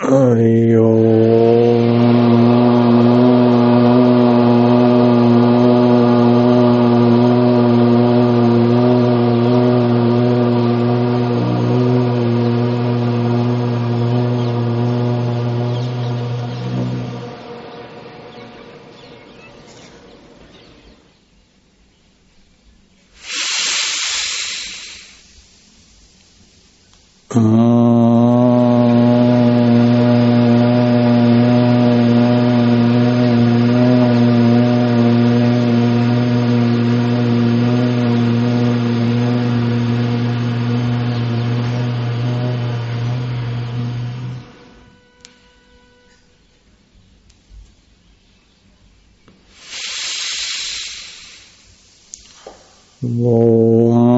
哎呦。Whoa.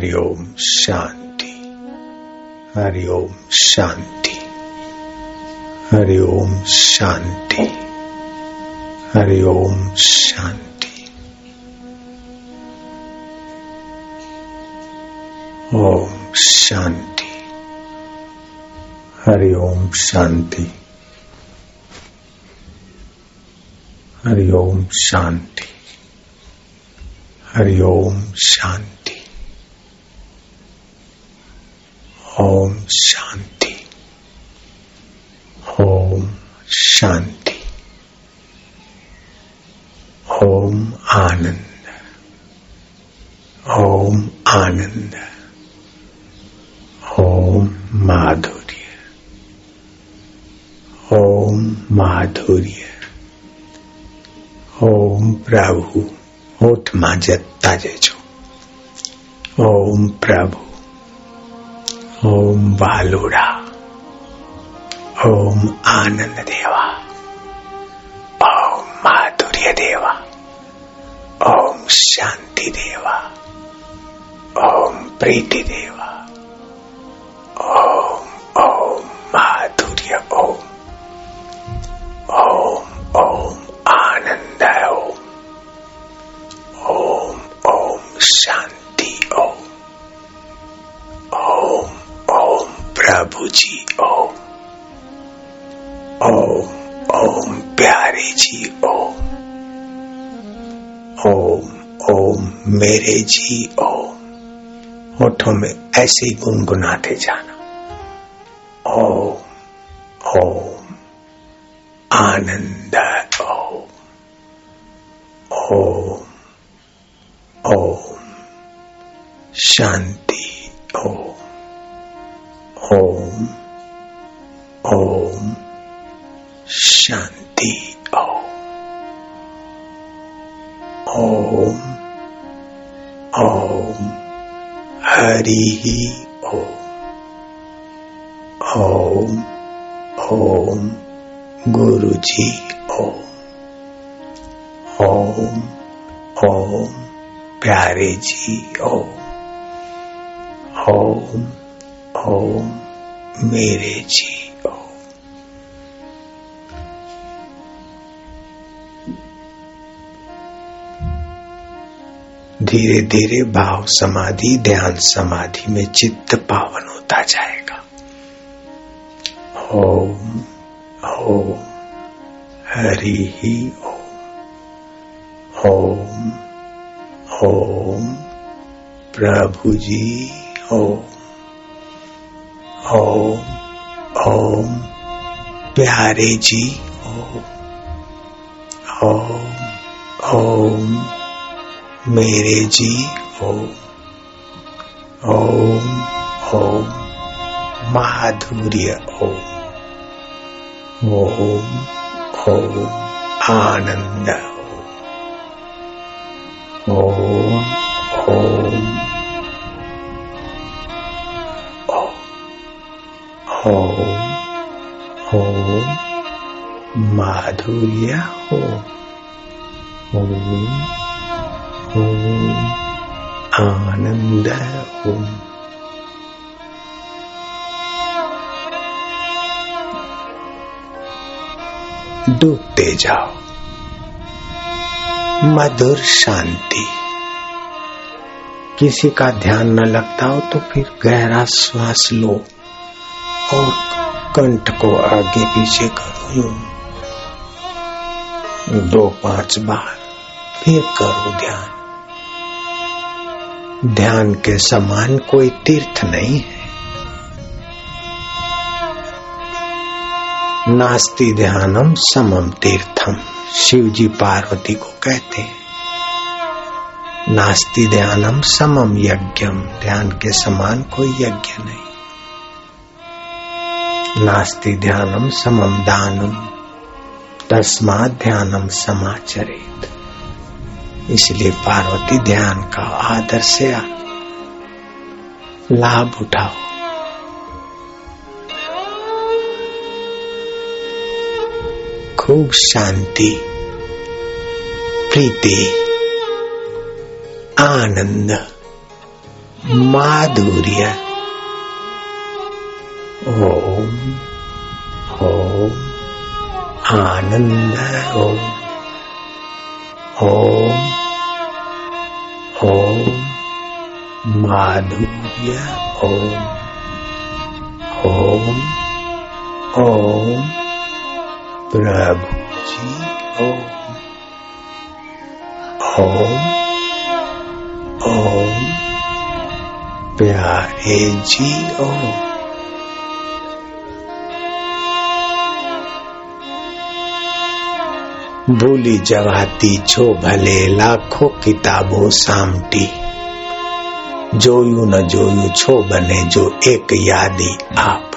Hari Om Shanti Hari Om Shanti Hari Om Shanti Hari Om Shanti Om Shanti Hari Om Shanti Hari Om Shanti Hari Om Shanti Om Shanti. Om Shanti. ओम आनंद। ओम आनंद। ओम माधुर्य। ओम माधुर्य। ओम प्रभु। ओठ माजत्ता जेजो ओम प्रभु। ओम बालूरा ओम आनंद देवा ओम माधुर्य देवा ओम शांति देवा ओम प्रीति देवा मेरे जी ओम होठों में ऐसे ही गुनगुनाते जाना। ओम ओम, आनंद, ओम ओम ओम, शांति, ओम ओम ओम, शांति, ओम ओम ओम। हरि ही ओम। ओम ओम गुरु जी ओम। ओम ओम, प्यारे जी ओम। ओम ओम, मेरे जी धीरे धीरे भाव समाधि, ध्यान समाधि में चित्त पावन होता जाएगा। ओम ओम, हरि ही ओम। ओम ओम प्रभु जी ओम। ओम ओम, प्यारे जी ओम। ओम ओम। मेरे जी ओम ओम ओम माधुर्य ओम ओम ओम, आनंद ओम ओम ओम ओम, माधुर्य ओम ओम आनंद ओम डूबते जाओ। मधुर शांति। किसी का ध्यान न लगता हो तो फिर गहरा श्वास लो और कंठ को आगे पीछे करो। दो पाँच बार फिर करो ध्यान। ध्यान के समान कोई तीर्थ नहीं है। नास्ति ध्यानम समम तीर्थम शिव जी पार्वती को कहते हैं। नास्ति ध्यानम समम यज्ञम, ध्यान के समान कोई यज्ञ नहीं। नास्ति ध्यानम समम दानम तस्मा ध्यानम समाचरित। इसलिए पार्वती ध्यान का आदर से लाभ उठाओ। खूब शांति, प्रीति, आनंद, माधुर्य। ओम ओम, आनंद, ओम ओम। ओम माधुर्य ओम ओम ओम प्रभु जी ओम ओम ओम प्यारे जी ओम भूली जगाती छो भले लाखों किताबों सामटी। जोयू न जोयू छो बने जो एक यादी आप।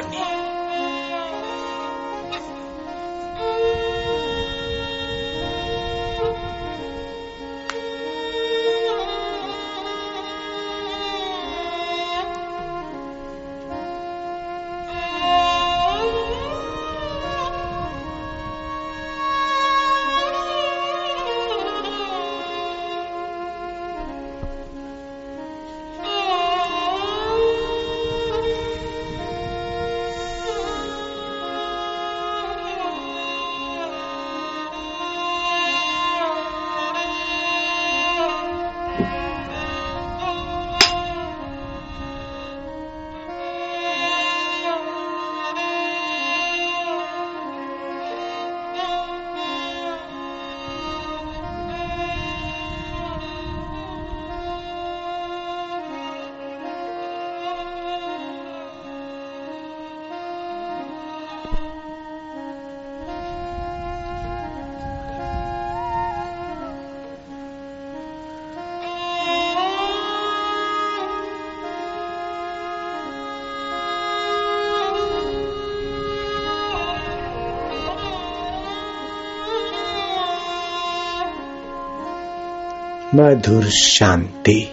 मधुर शांति।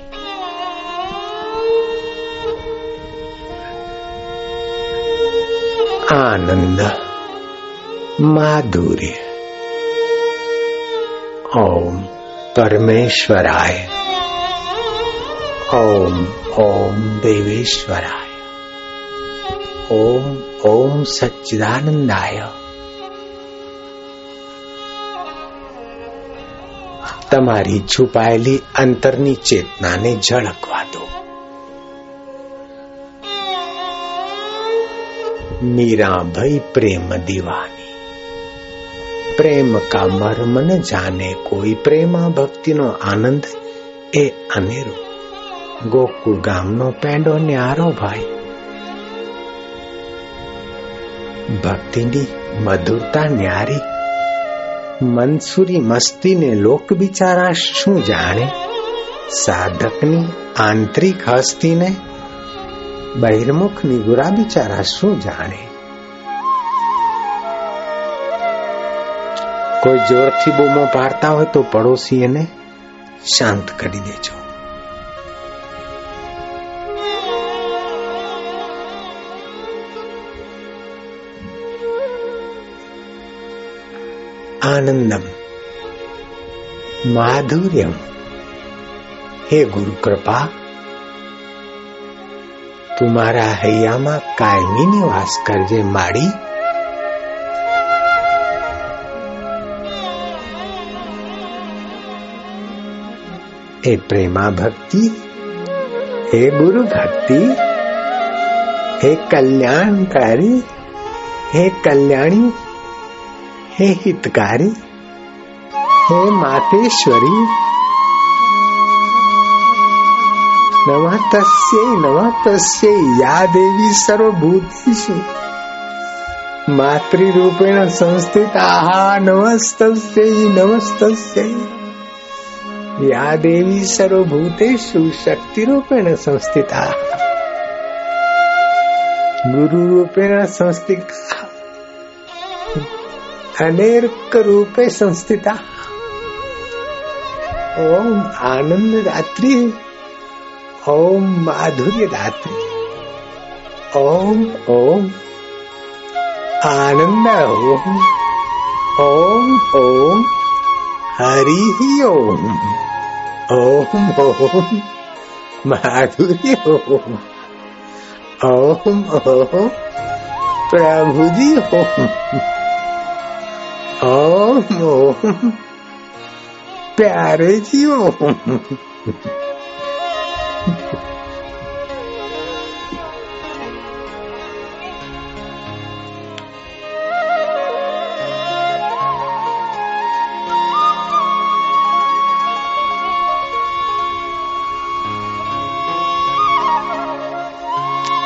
आनंद माधुर्य। ओम परमेश्वराय। ओम ओम देवेश्वराय। ओम ओम सच्चिदानंदाय। તમારી છુપાયેલી અંતરની ચેતનાને ઝળકવા દો मीरा भई प्रेम दीवानी પ્રેમ કા મર્મ ન જાને કોઈ પ્રેમા ભક્તિનો આનંદ એ અનેરો ગોકુળ ગામનો પેંડો ન્યારો ભાઈ ભક્તિની મધુરતા ન્યારી મનસુરી મસ્તીને લોક બિચારા શું જાણે? સાધકની આંતરિક હસ્તીને બહિર્મુખ નિગુરા બિચારા શું જાણે? કોઈ જોરથી બૂમો પાડતા હોય તો પડોશી એને શાંત કરી દેજો. आनंदम माधुर्यम हे गुरु कृपा तुम्हारा હૈયામાં કાયમી નિવાસ કરજે માડી એ પ્રેમા ભક્તિ હે ગુરુ ભક્તિ હે કલ્યાણકારી હે કલ્યાણી हे हितकारी, हे मातेश्वरी, नमः तस्यै नमः तस्यै, या देवी सर्वभूतेषु, मातृरूपेण संस्थिताः, नमस्तस्यै नमस्तस्यै। या देवी सर्वभूतेषु शक्तिरूपेण संस्थिता, गुरुरूपेण संस्थिता। अनेक रूपे संस्थिता। ओम आनंद दात्री ओम माधुर्य दात्री ओम ओम आनंद, ओम ओम ओम हरि ही ओम ओम ओम माधुर्य ओम ओम ओम प्रभु जी ओम। प्यारे जी ओम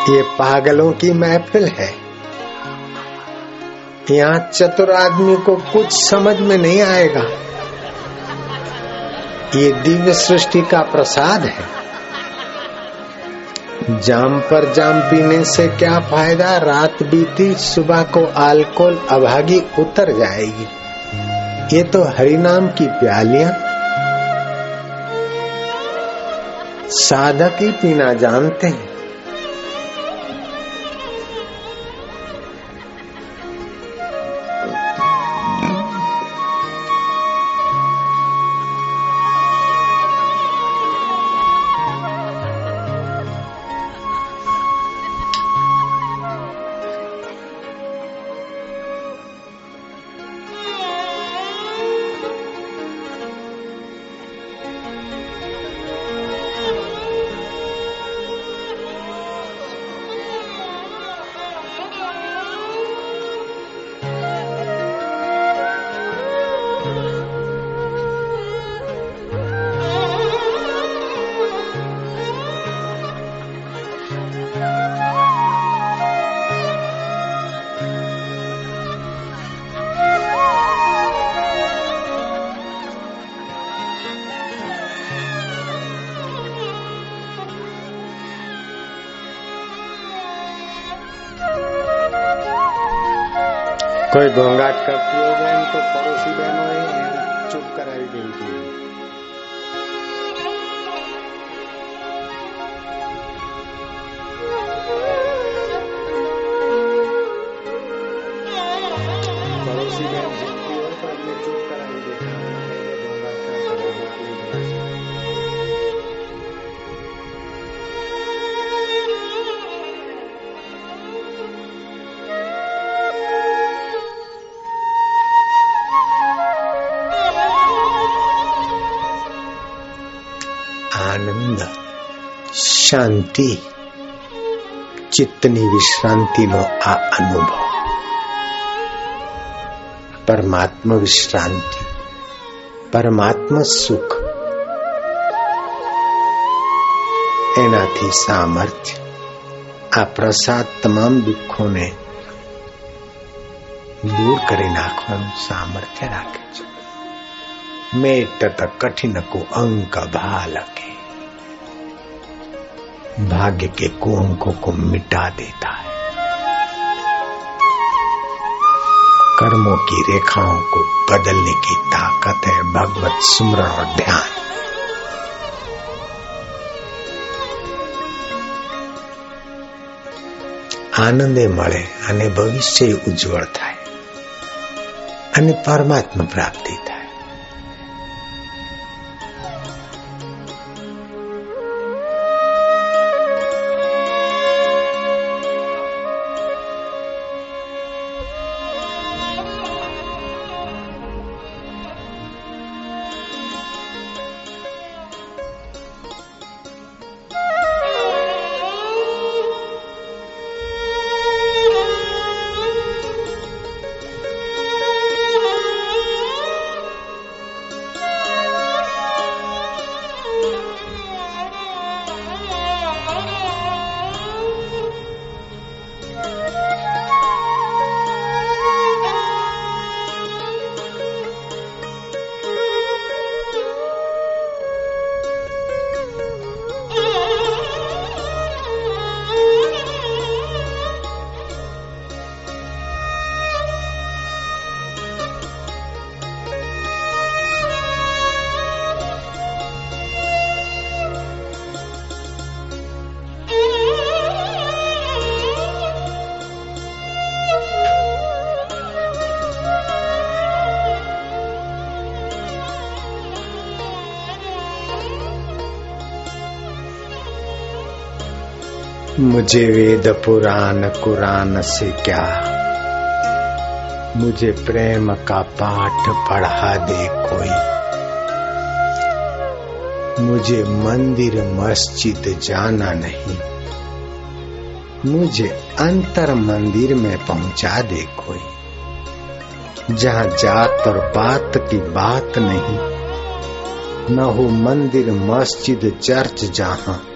ये पागलों की महफिल है। यहाँ चतुर आदमी को कुछ समझ में नहीं आएगा। ये दिव्य सृष्टि का प्रसाद है। जाम पर जाम पीने से क्या फ़ायदा? रात बीती, सुबह को अल्कोहल अभागी उतर जाएगी। ये तो हरिनाम की प्यालियाँ। साधक ही पीना जानते हैं। कोई घोंघाट करती हो बहन तो पड़ोसी बहनों चुप कराई देती है पड़ोसी बहन जितती हो तो अपने चुप शांति, चित्तनी विश्रांति नो आ अनुभव। परमात्मा विश्रांति, परमात्मा सुख। एनाथी सामर्थ्य, आ प्रसाद तमाम दुखों ने दूर कर सामर्थ्य राखे मेट कठिन को अंक भा के भाग्य के कुंकों को मिटा देता है कर्मों की रेखाओं को बदलने की ताकत है भगवत सुमरण और ध्यान આનંદે મળે અને ભવિષ્ય ઉજ્જવળ થાય અને પરમાત્મા પ્રાપ્તિ થાય मुझे वेद पुराण, कुरान से क्या? मुझे प्रेम का पाठ पढ़ा दे कोई। मुझे मंदिर, मस्जिद जाना नहीं। मुझे अंतर मंदिर में पहुँचा दे कोई। जहाँ जात और बात की बात नहीं, न हो मंदिर, मस्जिद, चर्च जहाँ।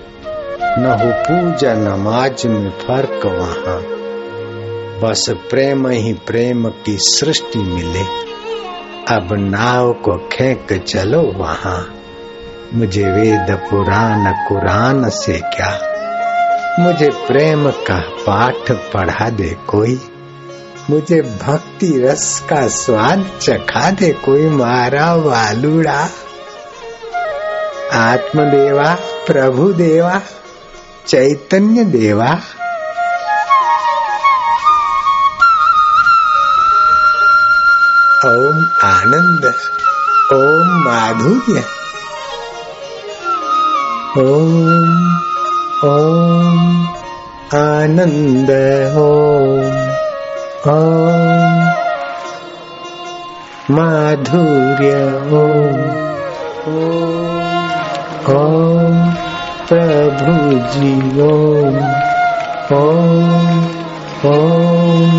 न हो पूजा नमाज़ में फ़र्क वहाँ। बस प्रेम ही प्रेम की सृष्टि मिले। अब नाव को खेक चलो वहाँ। मुझे वेद पुराण कुरान से क्या? मुझे प्रेम का पाठ पढ़ा दे कोई। मुझे भक्ति रस का स्वाद चखा दे कोई मारा वालुड़ा। आत्मदेवा प्रभु देवा चैतन्य देवा। ओम आनंद ओम माधुर्य। ओम ओम आनंद ओम ओम माधुर्य ओम ओम प्रभु जी ओम ओम ओम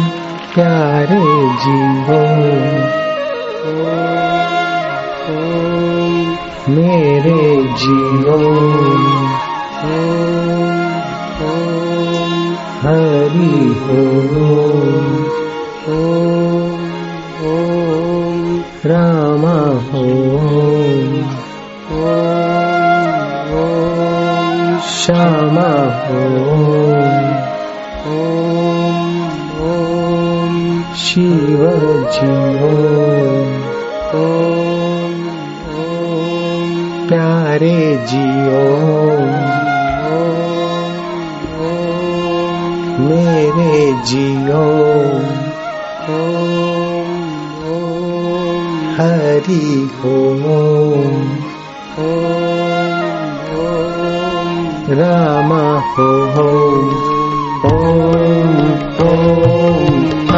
प्यारे जी ओम मेरे जीवो। हरि हो राम हो श्यामा हो। शिव जीवो प्यारे जियो। मेरे जियो। हरि हो राम हो। ओम ओम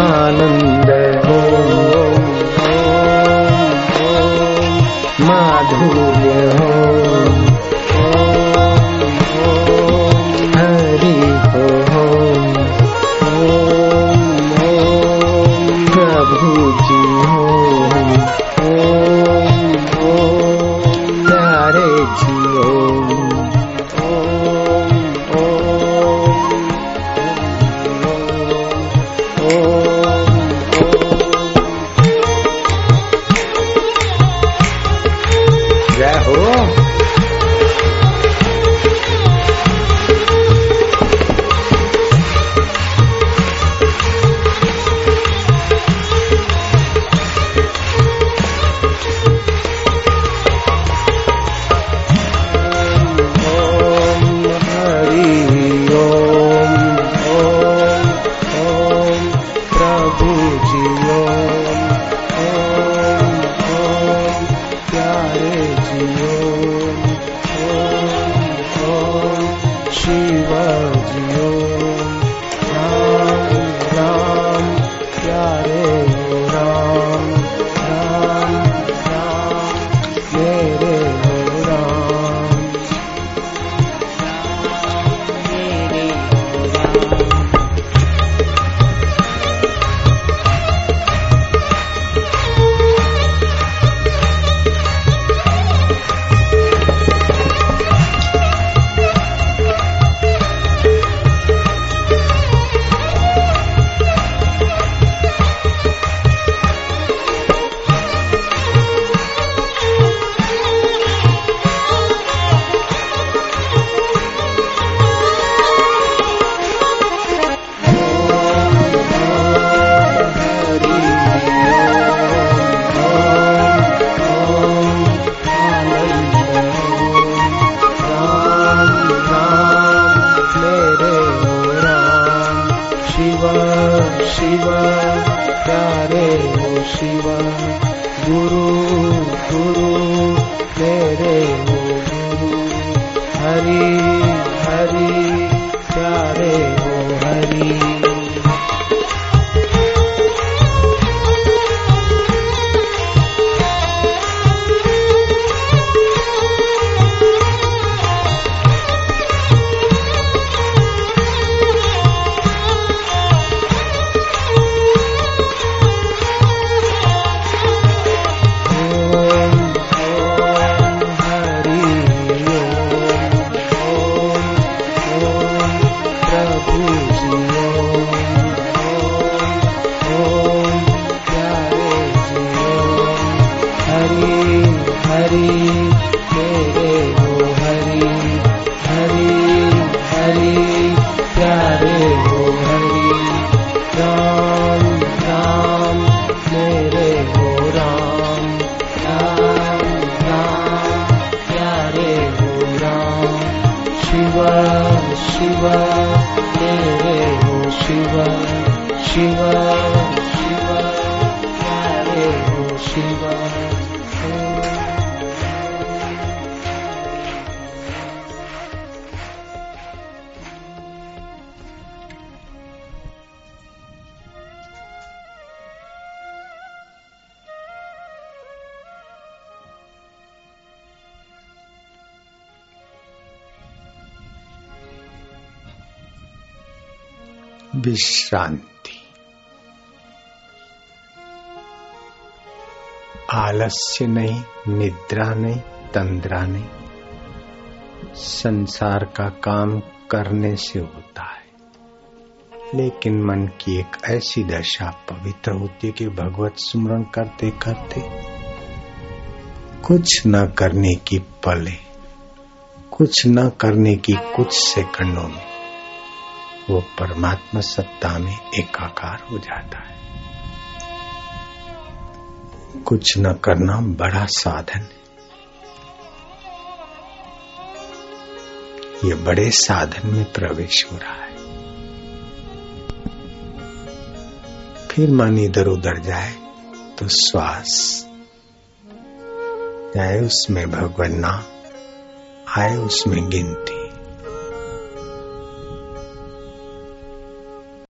मेरे विश्रांति आलस्य नहीं, निद्रा नहीं, तंद्रा नहीं। संसार का काम करने से होता है। लेकिन मन की एक ऐसी दशा पवित्र होती है कि भगवत स्मरण करते करते कुछ न करने की पले, कुछ न करने की कुछ सेकंडों में वो परमात्मा सत्ता में एकाकार हो जाता है। कुछ न करना बड़ा साधन है। ये बड़े साधन में प्रवेश हो रहा है। फिर मन इधर उधर जाए तो श्वास जाए उसमें भगवान नाम आए उसमें गिनती।